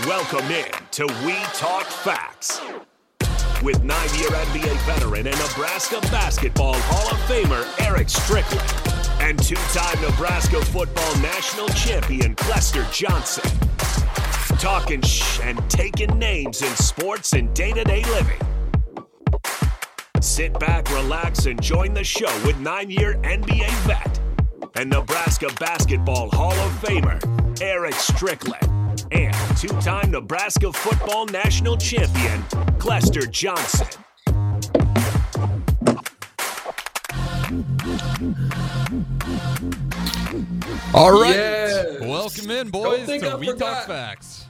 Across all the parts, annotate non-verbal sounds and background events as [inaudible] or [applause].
Welcome in to We Talk Facts with nine-year NBA veteran and Nebraska basketball Hall of Famer Eric Strickland and two-time Nebraska football national champion Clester Johnson. Talking shh and taking names in sports and day-to-day living. Sit back, relax, and join the show with nine-year NBA vet and Nebraska basketball Hall of Famer Eric Strickland and two-time Nebraska football national champion Clester Johnson. All right. Yes. Welcome in, boys, to I We forgot. Talk Facts.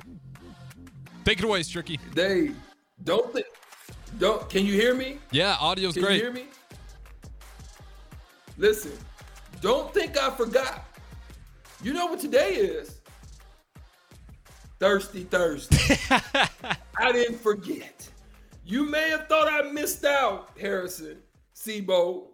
Take it away, Stricky. They don't think. Don't. Can you hear me? Yeah, audio's Can great. Can you hear me? Listen. Don't think I forgot. You know what today is? Thirsty Thursday. [laughs] I didn't forget. You may have thought I missed out, Harrison Sebo.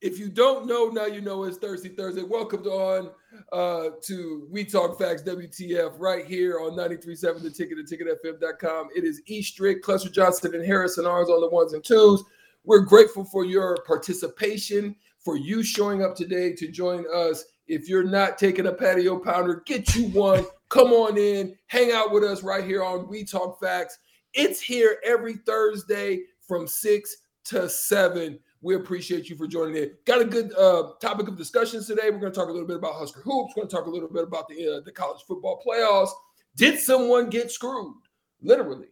If you don't know, now you know it's Thirsty Thursday. Welcome on uh, to We Talk Facts WTF right here on 93.7 The Ticket and TicketFM.com. It is E Strick, Clester Johnson, and Harrison Arns on the ones and twos. We're grateful for your participation, for you showing up today to join us. If you're not taking a patio pounder, get you one. Come on in, hang out with us right here on We Talk Facts. It's here every Thursday from 6 to 7. We appreciate you for joining in. Got a good uh, topic of discussions today. We're going to talk a little bit about Husker hoops. We're going to talk a little bit about the uh, the college football playoffs. Did someone get screwed, literally,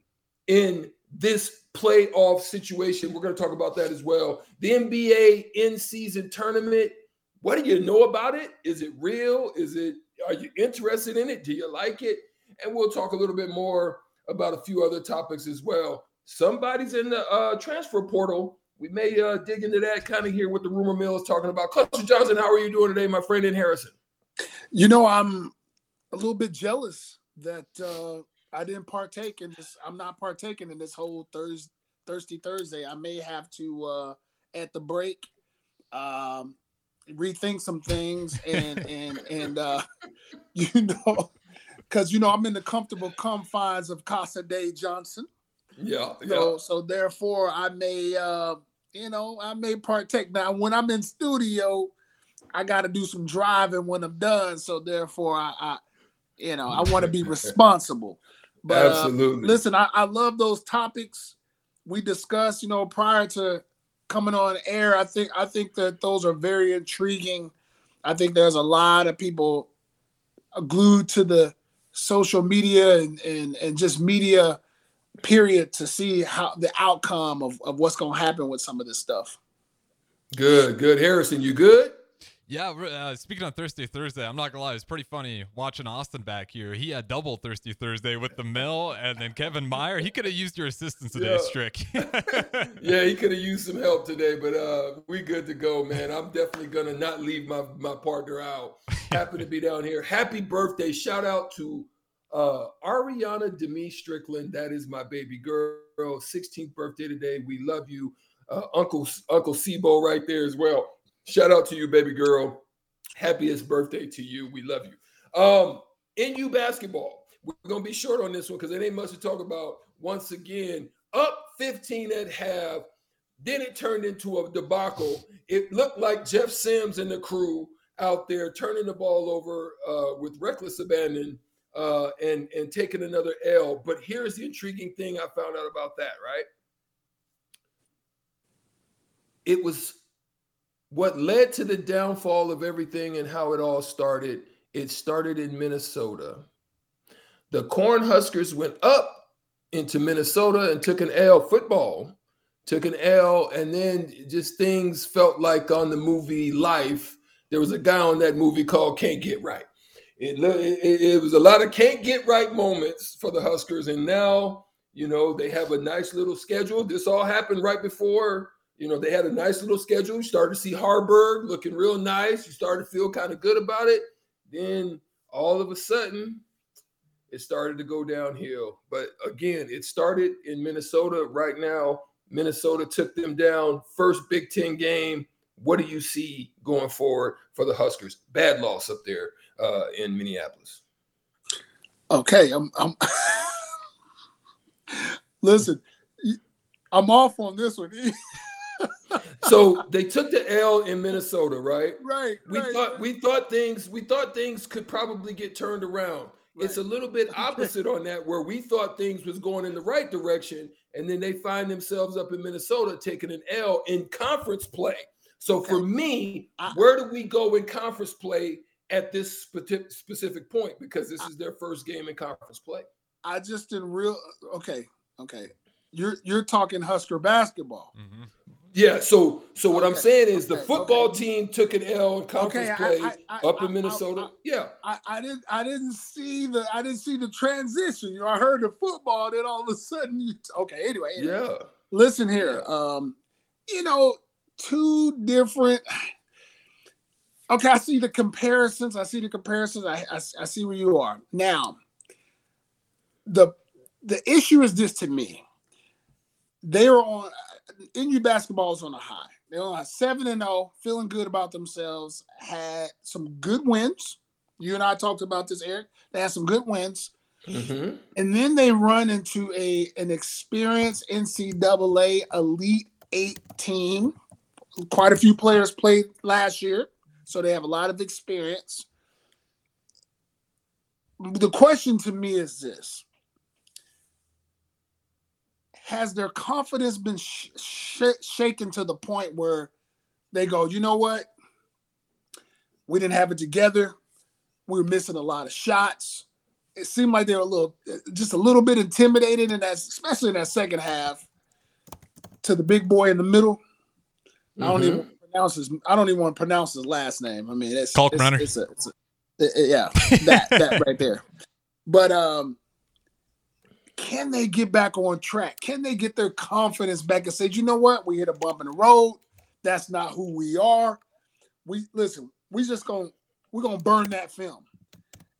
in this playoff situation? We're going to talk about that as well. The NBA in-season tournament. What do you know about it? Is it real? Is it? Are you interested in it? Do you like it? And we'll talk a little bit more about a few other topics as well. Somebody's in the uh, transfer portal. We may uh, dig into that, kind of hear what the rumor mill is talking about. Clester Johnson, how are you doing today, my friend in Harrison? You know, I'm a little bit jealous that uh, I didn't partake in this. I'm not partaking in this whole Thursday, Thirsty Thursday. I may have to uh, at the break um, rethink some things and [laughs] and and uh, [laughs] you know, because you know I'm in the comfortable confines of Casa Day Johnson. Yeah, So so therefore I may uh, you know I may partake. Now when I'm in studio, I got to do some driving when I'm done. So therefore I, I you know I want to be [laughs] responsible. But uh, absolutely. listen, I, I love those topics we discussed. You know, prior to coming on air, I think I think that those are very intriguing. I think there's a lot of people glued to the social media and and, and just media period to see how the outcome of, of what's going to happen with some of this stuff. good, good. Harrison, you good? Yeah, uh, speaking on Thirsty Thursday, I'm not gonna lie, it's pretty funny watching Austin back here. He had double Thirsty Thursday with the mill and then Kevin Meyer. He could have used your assistance today, Yeah. Strick. [laughs] [laughs] Yeah, he could have used some help today, but uh, we good to go, man. I'm definitely gonna not leave my my partner out. Happy to be down here. Happy birthday! Shout out to uh, Ariana Demi Strickland. That is my baby girl. 16th birthday today. We love you, uh, Uncle Uncle Sibo, right there as well. Shout out to you, baby girl. Happiest birthday to you. We love you. Um, NU basketball. We're gonna be short on this one because it ain't much to talk about. Once again, up 15 at half. Then it turned into a debacle. It looked like Jeff Sims and the crew out there turning the ball over uh, with reckless abandon uh, and and taking another L. But here's the intriguing thing I found out about that. Right, it was what led to the downfall of everything and how it all started. It started in Minnesota. The Cornhuskers went up into Minnesota and took an L football, took an L, and then just things felt like on the movie Life. There was a guy on that movie called Can't Get Right. It, it, it- it was a lot of can't get right moments for the Huskers, and now you know they have a nice little schedule. This all happened right before you know they had a nice little schedule. You started to see Hoiberg looking real nice. You started to feel kind of good about it. Then all of a sudden, it started to go downhill. But again, it started in Minnesota. Right now, Minnesota took them down. First Big Ten game. What do you see going forward for the Huskers? Bad loss up there uh, in Minneapolis. Okay, I'm I'm [laughs] Listen, I'm off on this one. [laughs] so they took the L in Minnesota, right? Right. We right, thought right. we thought things we thought things could probably get turned around. Right. It's a little bit opposite on that, where we thought things was going in the right direction, and then they find themselves up in Minnesota taking an L in conference play. So okay. for me, I, where do we go in conference play at this specific point? Because this is their first game in conference play. I just didn't real okay, okay. You're you're talking Husker basketball. Mm-hmm. Yeah, so so what okay. I'm saying is okay. the football okay. team took an L in conference play I, I, up I, in Minnesota. yeah, I, didn't I didn't see the I didn't see the transition. You know, I heard the football, then all of a sudden you okay. Anyway, anyway. yeah. Listen here, um, you know, two different. Okay, I see the comparisons. I see the comparisons. I, I, I see where you are now. The the issue is this to me. They are on NU basketball is on a high. They're on a seven and zero, oh, feeling good about themselves. Had some good wins. You and I talked about this, Eric. They had some good wins, mm-hmm. and then they run into a an experienced NCAA Elite Eight team. Quite a few players played last year, so they have a lot of experience. The question to me is this has their confidence been sh- sh- shaken to the point where they go, you know what? We didn't have it together. We were missing a lot of shots. It seemed like they were a little, just a little bit intimidated, and that's especially in that second half. To the big boy in the middle, mm-hmm. I don't even mm-hmm. pronounce his. I don't even want to pronounce his last name. I mean, it's Kalkbrenner. It's, it's, a, it's a, yeah, that that right there. But um, can they get back on track? Can they get their confidence back and say, you know what? We hit a bump in the road. That's not who we are. We listen, we just gonna we're gonna burn that film.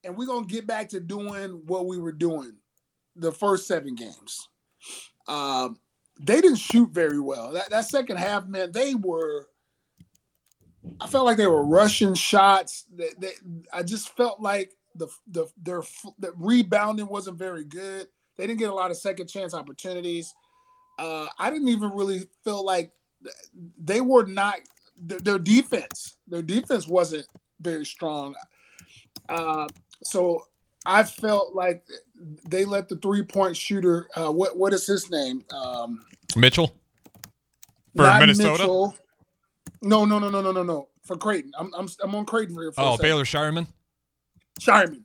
And we're gonna get back to doing what we were doing the first seven games. Um, they didn't shoot very well. That, that second half, man, they were I felt like they were rushing shots. They, I just felt like the the their the rebounding wasn't very good. They didn't get a lot of second chance opportunities. Uh, I didn't even really feel like they were not their, their defense. Their defense wasn't very strong. Uh, so I felt like they let the three point shooter. Uh, what what is his name? Um, Mitchell for Minnesota. Mitchell. No, no, no, no, no, no, no. For Creighton, I'm I'm I'm on Creighton here. For oh, Baylor Shireman. Scheierman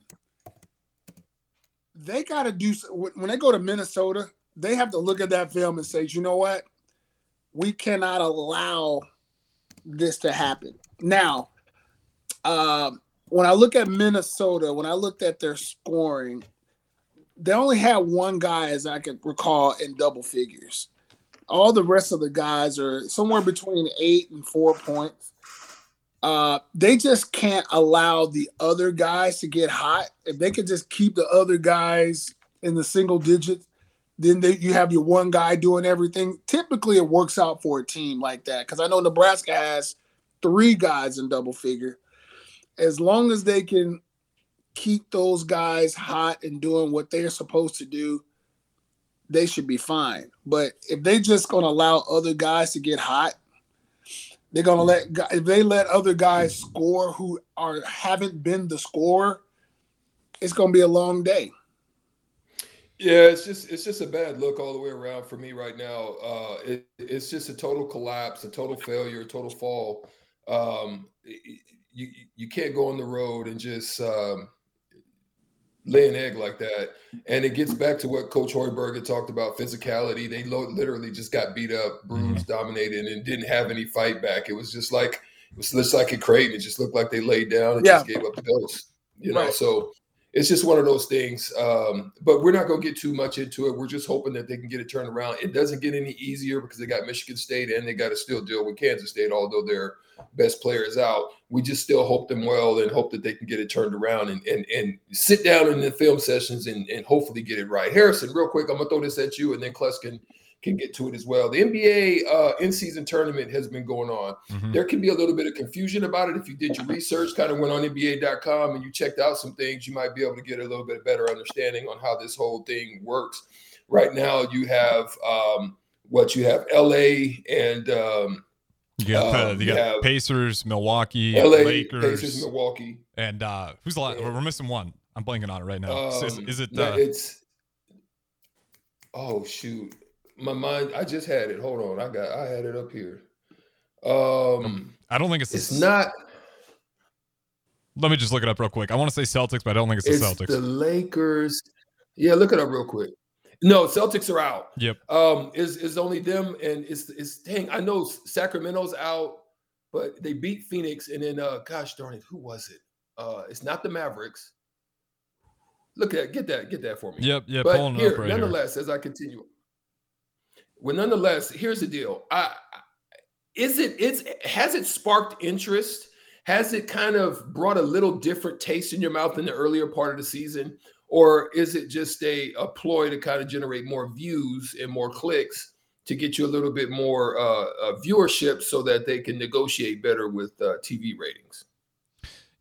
they got to do when they go to Minnesota. They have to look at that film and say, you know what, we cannot allow this to happen. Now, um, when I look at Minnesota, when I looked at their scoring, they only had one guy, as I can recall, in double figures. All the rest of the guys are somewhere between eight and four points. Uh, they just can't allow the other guys to get hot. If they could just keep the other guys in the single digits, then they, you have your one guy doing everything. Typically, it works out for a team like that because I know Nebraska has three guys in double figure. As long as they can keep those guys hot and doing what they're supposed to do, they should be fine. But if they just gonna allow other guys to get hot, they're gonna let if they let other guys score who are haven't been the scorer, it's gonna be a long day. Yeah, it's just it's just a bad look all the way around for me right now. Uh, it, it's just a total collapse, a total failure, a total fall. Um, you you can't go on the road and just um, lay an egg like that. And it gets back to what Coach Hoiberg had talked about physicality. They lo- literally just got beat up, bruised, mm-hmm. dominated, and didn't have any fight back. It was just like it was just like a Creighton. It just looked like they laid down and yeah. just gave up the ghost. You know, right. so it's just one of those things. Um, but we're not going to get too much into it. We're just hoping that they can get it turned around. It doesn't get any easier because they got Michigan State and they got to still deal with Kansas State, although their best players out. We just still hope them well and hope that they can get it turned around and and, and sit down in the film sessions and, and hopefully get it right. Harrison, real quick, I'm gonna throw this at you, and then Kless can get to it as well. The NBA uh, in-season tournament has been going on. Mm-hmm. There can be a little bit of confusion about it if you did your research, kind of went on NBA.com and you checked out some things. You might be able to get a little bit better understanding on how this whole thing works. Right now, you have um, what you have: LA and um, you got, uh, you got have Pacers, Milwaukee, LA, Lakers, Pacers, Milwaukee, and uh, who's the last? We're missing one. I'm blanking on it right now. Um, is, is, it? Uh, it's oh shoot, my mind. I just had it. Hold on, I got. I had it up here. Um, I don't think it's. It's not. Let me just look it up real quick. I want to say Celtics, but I don't think it's, it's the Celtics. The Lakers. Yeah, look it up real quick. No, Celtics are out. Yep. Um, is is only them and it's it's dang. I know Sacramento's out, but they beat Phoenix and then uh, gosh darn it, who was it? Uh, it's not the Mavericks. Look at get that get that for me. Yep, yeah. But here, right nonetheless, here. as I continue, well, nonetheless, here's the deal. I is it it's has it sparked interest? Has it kind of brought a little different taste in your mouth in the earlier part of the season? Or is it just a, a ploy to kind of generate more views and more clicks to get you a little bit more uh, uh, viewership so that they can negotiate better with uh, TV ratings?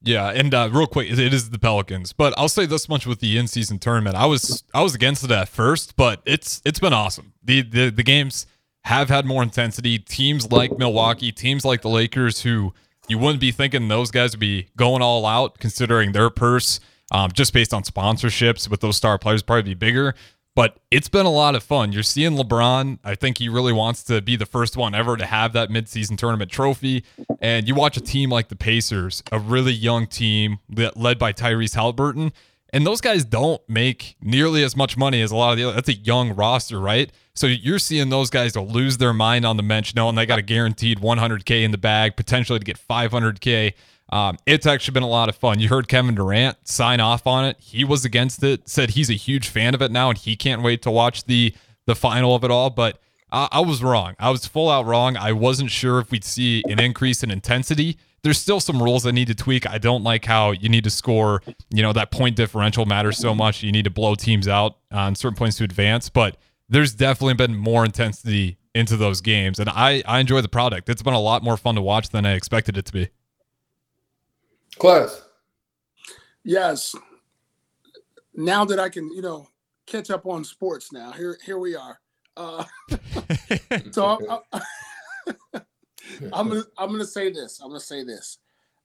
Yeah, and uh, real quick, it is the Pelicans, but I'll say this much with the in-season tournament: I was I was against it at first, but it's it's been awesome. The the the games have had more intensity. Teams like Milwaukee, teams like the Lakers, who you wouldn't be thinking those guys would be going all out, considering their purse, um, just based on sponsorships with those star players, probably be bigger. But it's been a lot of fun. You're seeing LeBron. I think he really wants to be the first one ever to have that midseason tournament trophy. And you watch a team like the Pacers, a really young team led by Tyrese Haliburton. And those guys don't make nearly as much money as a lot of the other. That's a young roster, right? So you're seeing those guys lose their mind on the bench, knowing they got a guaranteed 100K in the bag, potentially to get 500K. Um, it's actually been a lot of fun. You heard Kevin Durant sign off on it. He was against it, said he's a huge fan of it now, and he can't wait to watch the the final of it all. But I, I was wrong. I was full out wrong. I wasn't sure if we'd see an increase in intensity. There's still some rules that need to tweak. I don't like how you need to score. You know that point differential matters so much. You need to blow teams out on certain points to advance, but there's definitely been more intensity into those games, and I I enjoy the product. It's been a lot more fun to watch than I expected it to be. Class. Yes. Now that I can, you know, catch up on sports now, here here we are. Uh, [laughs] so I'm, [laughs] I'm gonna I'm gonna say this. I'm gonna say this.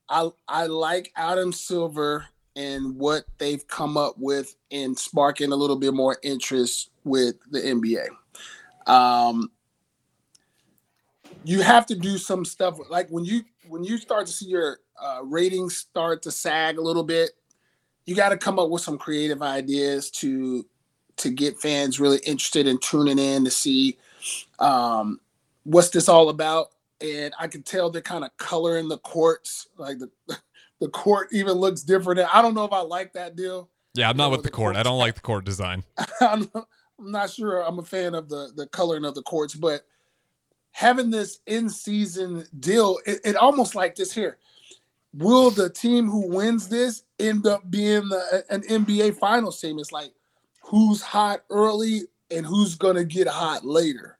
I I like Adam Silver and what they've come up with in sparking a little bit more interest with the NBA. Um, you have to do some stuff like when you when you start to see your uh, ratings start to sag a little bit, you got to come up with some creative ideas to to get fans really interested in tuning in to see um, what's this all about. And I can tell they're kind of coloring the courts, like the [laughs] the court even looks different. I don't know if I like that deal. Yeah, I'm not you know, with the, the court. I don't like the court design. [laughs] I'm not sure I'm a fan of the the coloring of the courts, but having this in season deal, it, it, almost like this here will the team who wins this end up being the, an NBA Finals team? It's like who's hot early and who's gonna get hot later.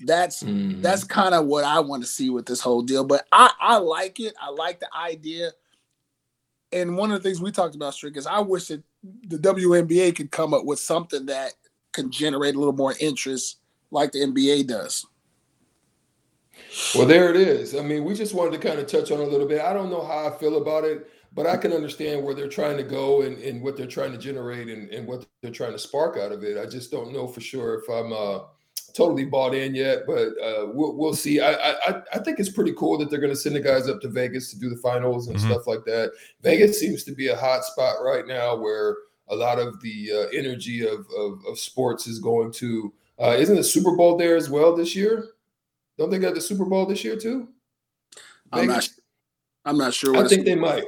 That's mm. that's kind of what I want to see with this whole deal. But I I like it. I like the idea. And one of the things we talked about, Strick, is I wish that the WNBA could come up with something that can generate a little more interest like the NBA does. Well, there it is. I mean, we just wanted to kind of touch on a little bit. I don't know how I feel about it, but I can understand where they're trying to go and, and what they're trying to generate and, and what they're trying to spark out of it. I just don't know for sure if I'm uh, totally bought in yet, but uh, we'll, we'll see. I, I I think it's pretty cool that they're going to send the guys up to Vegas to do the finals and mm-hmm. stuff like that. Vegas seems to be a hot spot right now where a lot of the uh, energy of, of, of sports is going to. Uh, isn't the Super Bowl there as well this year? Don't they got the Super Bowl this year too? I'm not. I'm not sure. I think they might.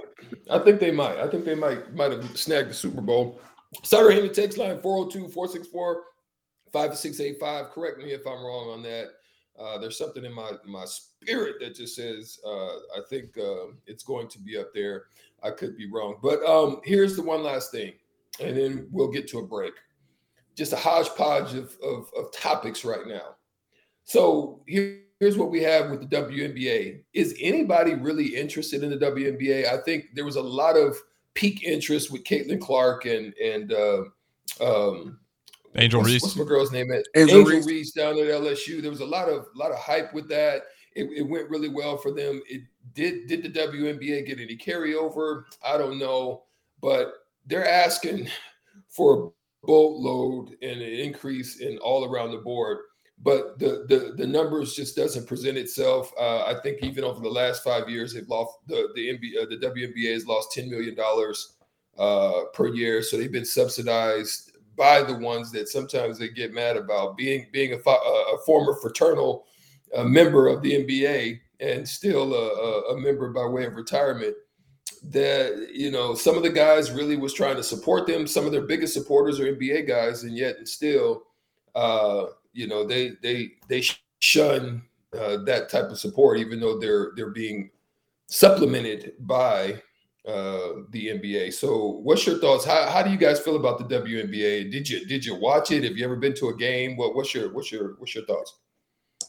I think they might. I think they might might have snagged the Super Bowl. Sutter Heyman text line 402-464-5685. Correct me if I'm wrong on that. Uh, there's something in my my spirit that just says uh, I think uh, it's going to be up there. I could be wrong, but um, here's the one last thing, and then we'll get to a break. just a hodgepodge of, of, of topics right now. So here, here's what we have with the WNBA. Is anybody really interested in the WNBA? I think there was a lot of peak interest with Caitlin Clark and and uh, um, Angel what's, Reese. What's my girl's name? At Angel Angel, Reese. Reese. down at LSU. There was a lot of lot of hype with that. It, it went really well for them. It did did the WNBA get any carryover? I don't know, but they're asking for a boatload and an increase in all around the board. But the the the numbers just doesn't present itself. Uh, I think even over the last five years, they've lost the the NBA, uh, the WNBA has lost ten million dollars uh, per year. So they've been subsidized by the ones that sometimes they get mad about being being a, a a former fraternal uh, member of the NBA and still a, a, a member by way of retirement. That you know, some of the guys really was trying to support them. Some of their biggest supporters are NBA guys, and yet and still, uh, you know, they they they shun uh, that type of support, even though they're they're being supplemented by uh, the NBA. So, what's your thoughts? How, how do you guys feel about the WNBA? Did you did you watch it? Have you ever been to a game? What what's your what's your what's your thoughts?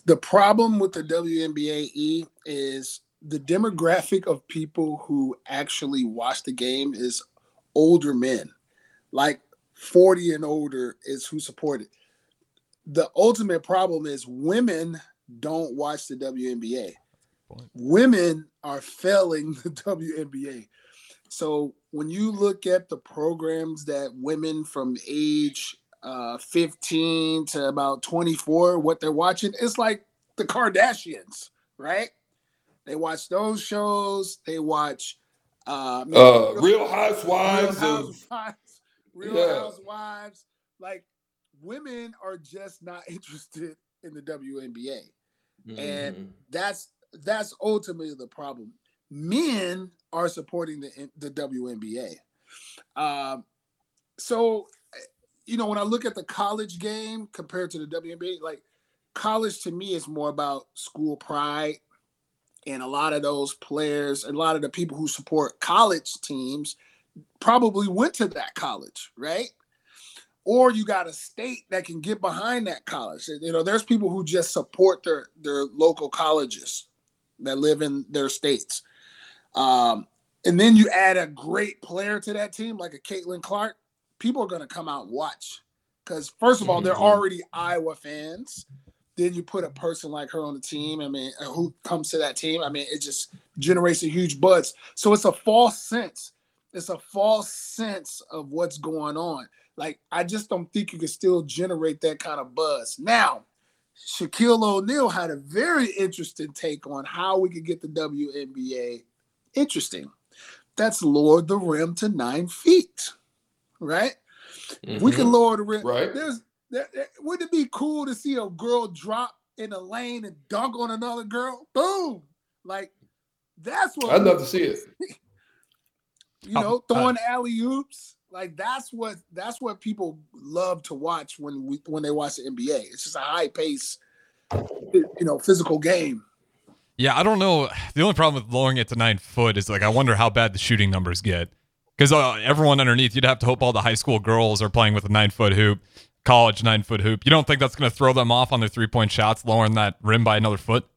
the problem with the WNBA is the demographic of people who actually watch the game is older men, like 40 and older is who support it. The ultimate problem is women don't watch the WNBA. Point. Women are failing [laughs] the WNBA. So when you look at the programs that women from age uh, 15 to about 24, what they're watching, it's like the Kardashians, right? They watch those shows. They watch uh, Uh, Real Real Housewives of Housewives, Real Yeah. Housewives. Like women are just not [laughs] interested in the WNBA. And Mhm. That's that's ultimately the problem. Men are supporting the the WNBA. Um, so you know when I look at the college game compared to the WNBA, like college to me is more about school pride. And a lot of those players, a lot of the people who support college teams probably went to that college, right? Or you got a state that can get behind that college. You know, there's people who just support their their local colleges that live in their states. Um, and then you add a great player to that team, like a Caitlin Clark, people are going to come out and watch. Because, first of all, they're Mhm. already Iowa fans. Then you put a person like her on the team. I mean, uh, who comes to that team? I mean, it just generates a huge buzz. So it's a false sense. It's a false sense of what's going on. Like, I just don't think you can still generate that kind of buzz. Now, Shaquille O'Neal had a very interesting take on how we could get the WNBA interesting. That's lower the rim to nine feet, right? We can Mhm. lower the rim. Right. There's, there, there- wouldn't it be cool to see a girl drop in a lane and dunk on another girl? Boom! Like that's what I'd love to see it. [laughs] you know, Oh, uh, throwing alley oops. Like that's what that's what people love to watch when we when they watch the NBA. It's just a high pace, you know, physical game. Yeah, I don't know. The only problem with lowering it to nine foot is like I wonder how bad the shooting numbers get. Because uh, everyone underneath, you'd have to hope all the high school girls are playing with a nine foot hoop, college nine foot hoop. You don't think that's going to throw them off on their three point shots, lowering that rim by another foot?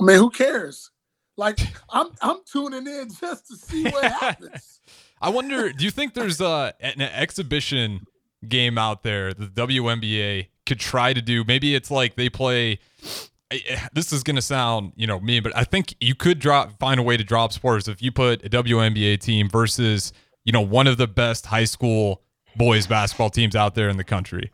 I mean, who cares? Like I'm I'm tuning in just to see what [laughs] happens. I wonder. do you think there's uh, an exhibition game out there the WNBA could try to do? Maybe it's like they play. This is gonna sound, you know, mean, but I think you could drop find a way to drop sports if you put a WNBA team versus, you know, one of the best high school boys basketball teams out there in the country.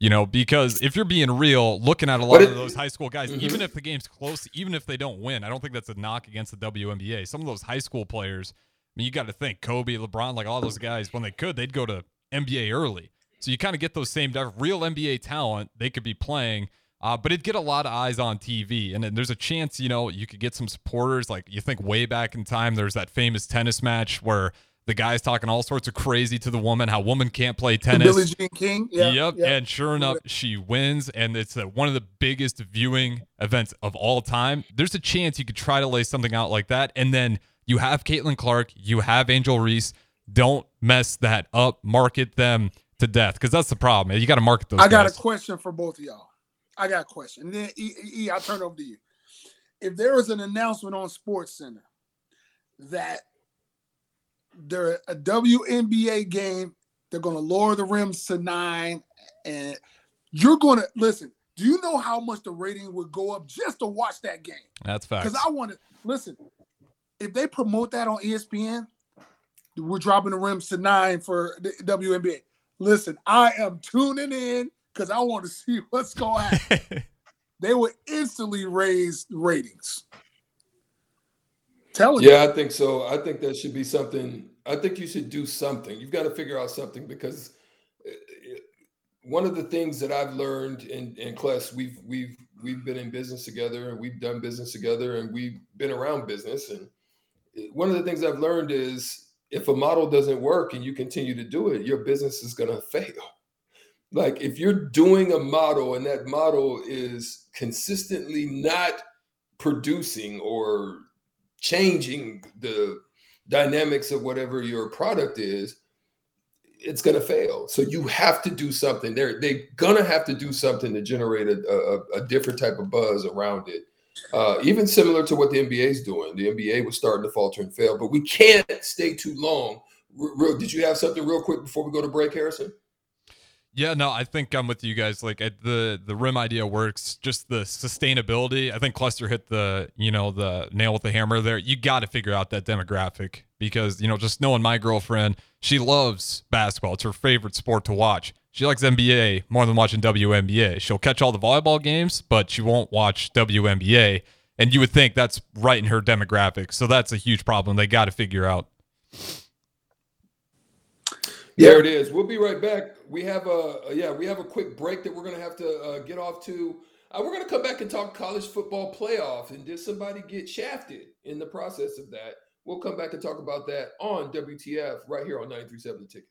You know, because if you're being real, looking at a lot of those high school guys, Mhm. even if the game's close, even if they don't win, I don't think that's a knock against the WNBA. Some of those high school players, I mean, you got to think Kobe, LeBron, like all those guys, when they could, they'd go to NBA early. So you kind of get those same real NBA talent they could be playing, uh, but it'd get a lot of eyes on TV. And then there's a chance, you know, you could get some supporters. Like you think way back in time, there's that famous tennis match where the guy's talking all sorts of crazy to the woman, how woman can't play tennis. Billie Jean King. Yeah, yep. yeah. And sure enough, she wins, and it's one of the biggest viewing events of all time. There's a chance you could try to lay something out like that, and then you have Caitlin Clark, you have Angel Reese. Don't mess that up. Market them to death because that's the problem. You got to market those. I got guys. a question for both of y'all. I got a question. And then E, e, I'll turn it over to you. If there was an announcement on Sports Center that there a WNBA game, they're going to lower the rims to nine, and you're going to listen. Do you know how much the rating would go up just to watch that game? That's fact. Because I want to listen. If they promote that on ESPN, we're dropping the rims to nine for the WNBA. Listen, I am tuning in because I want to [laughs] see what's going on. [laughs] they would instantly raise ratings. Telling yeah. I think so. I think that should be something. I think you should do something. You've got to figure out something because uh, one of the things that I've learned in in class, we've we've we've been in business together and we've done business together and we've been around business. And one of the things I've learned is if a model doesn't work and you continue to do it, your business is going [laughs] to fail. Like if you're doing a model and that model is consistently not producing or changing the dynamics of whatever your product is, it's going to fail. So you have to do something. They're they're gonna have to do something to generate a, a, a different type of buzz around it. Uh, even similar to what the NBA is doing. The NBA was starting to falter and fail, but we can't stay too long. R- did you have something real quick before we go to break, Harrison? Yeah, no, I think I'm with you guys. Like the the rim idea works. Just the sustainability. I think Clester hit the you know the nail with the hammer there. You got to figure out that demographic because you know just knowing my girlfriend, she loves basketball. It's her favorite sport to watch. She likes NBA more than watching WNBA. She'll catch all the volleyball games, but she won't watch WNBA. And you would think that's right in her demographic. So that's a huge problem they got to figure out. Yeah. There it is. We'll be right back. We have a yeah, we have a quick break that we're gonna have to uh, get off to. Uh, we're gonna come back and talk college football playoff and did somebody get shafted in the process of that? We'll come back and talk about that on WTF right here on 93.7 The Ticket.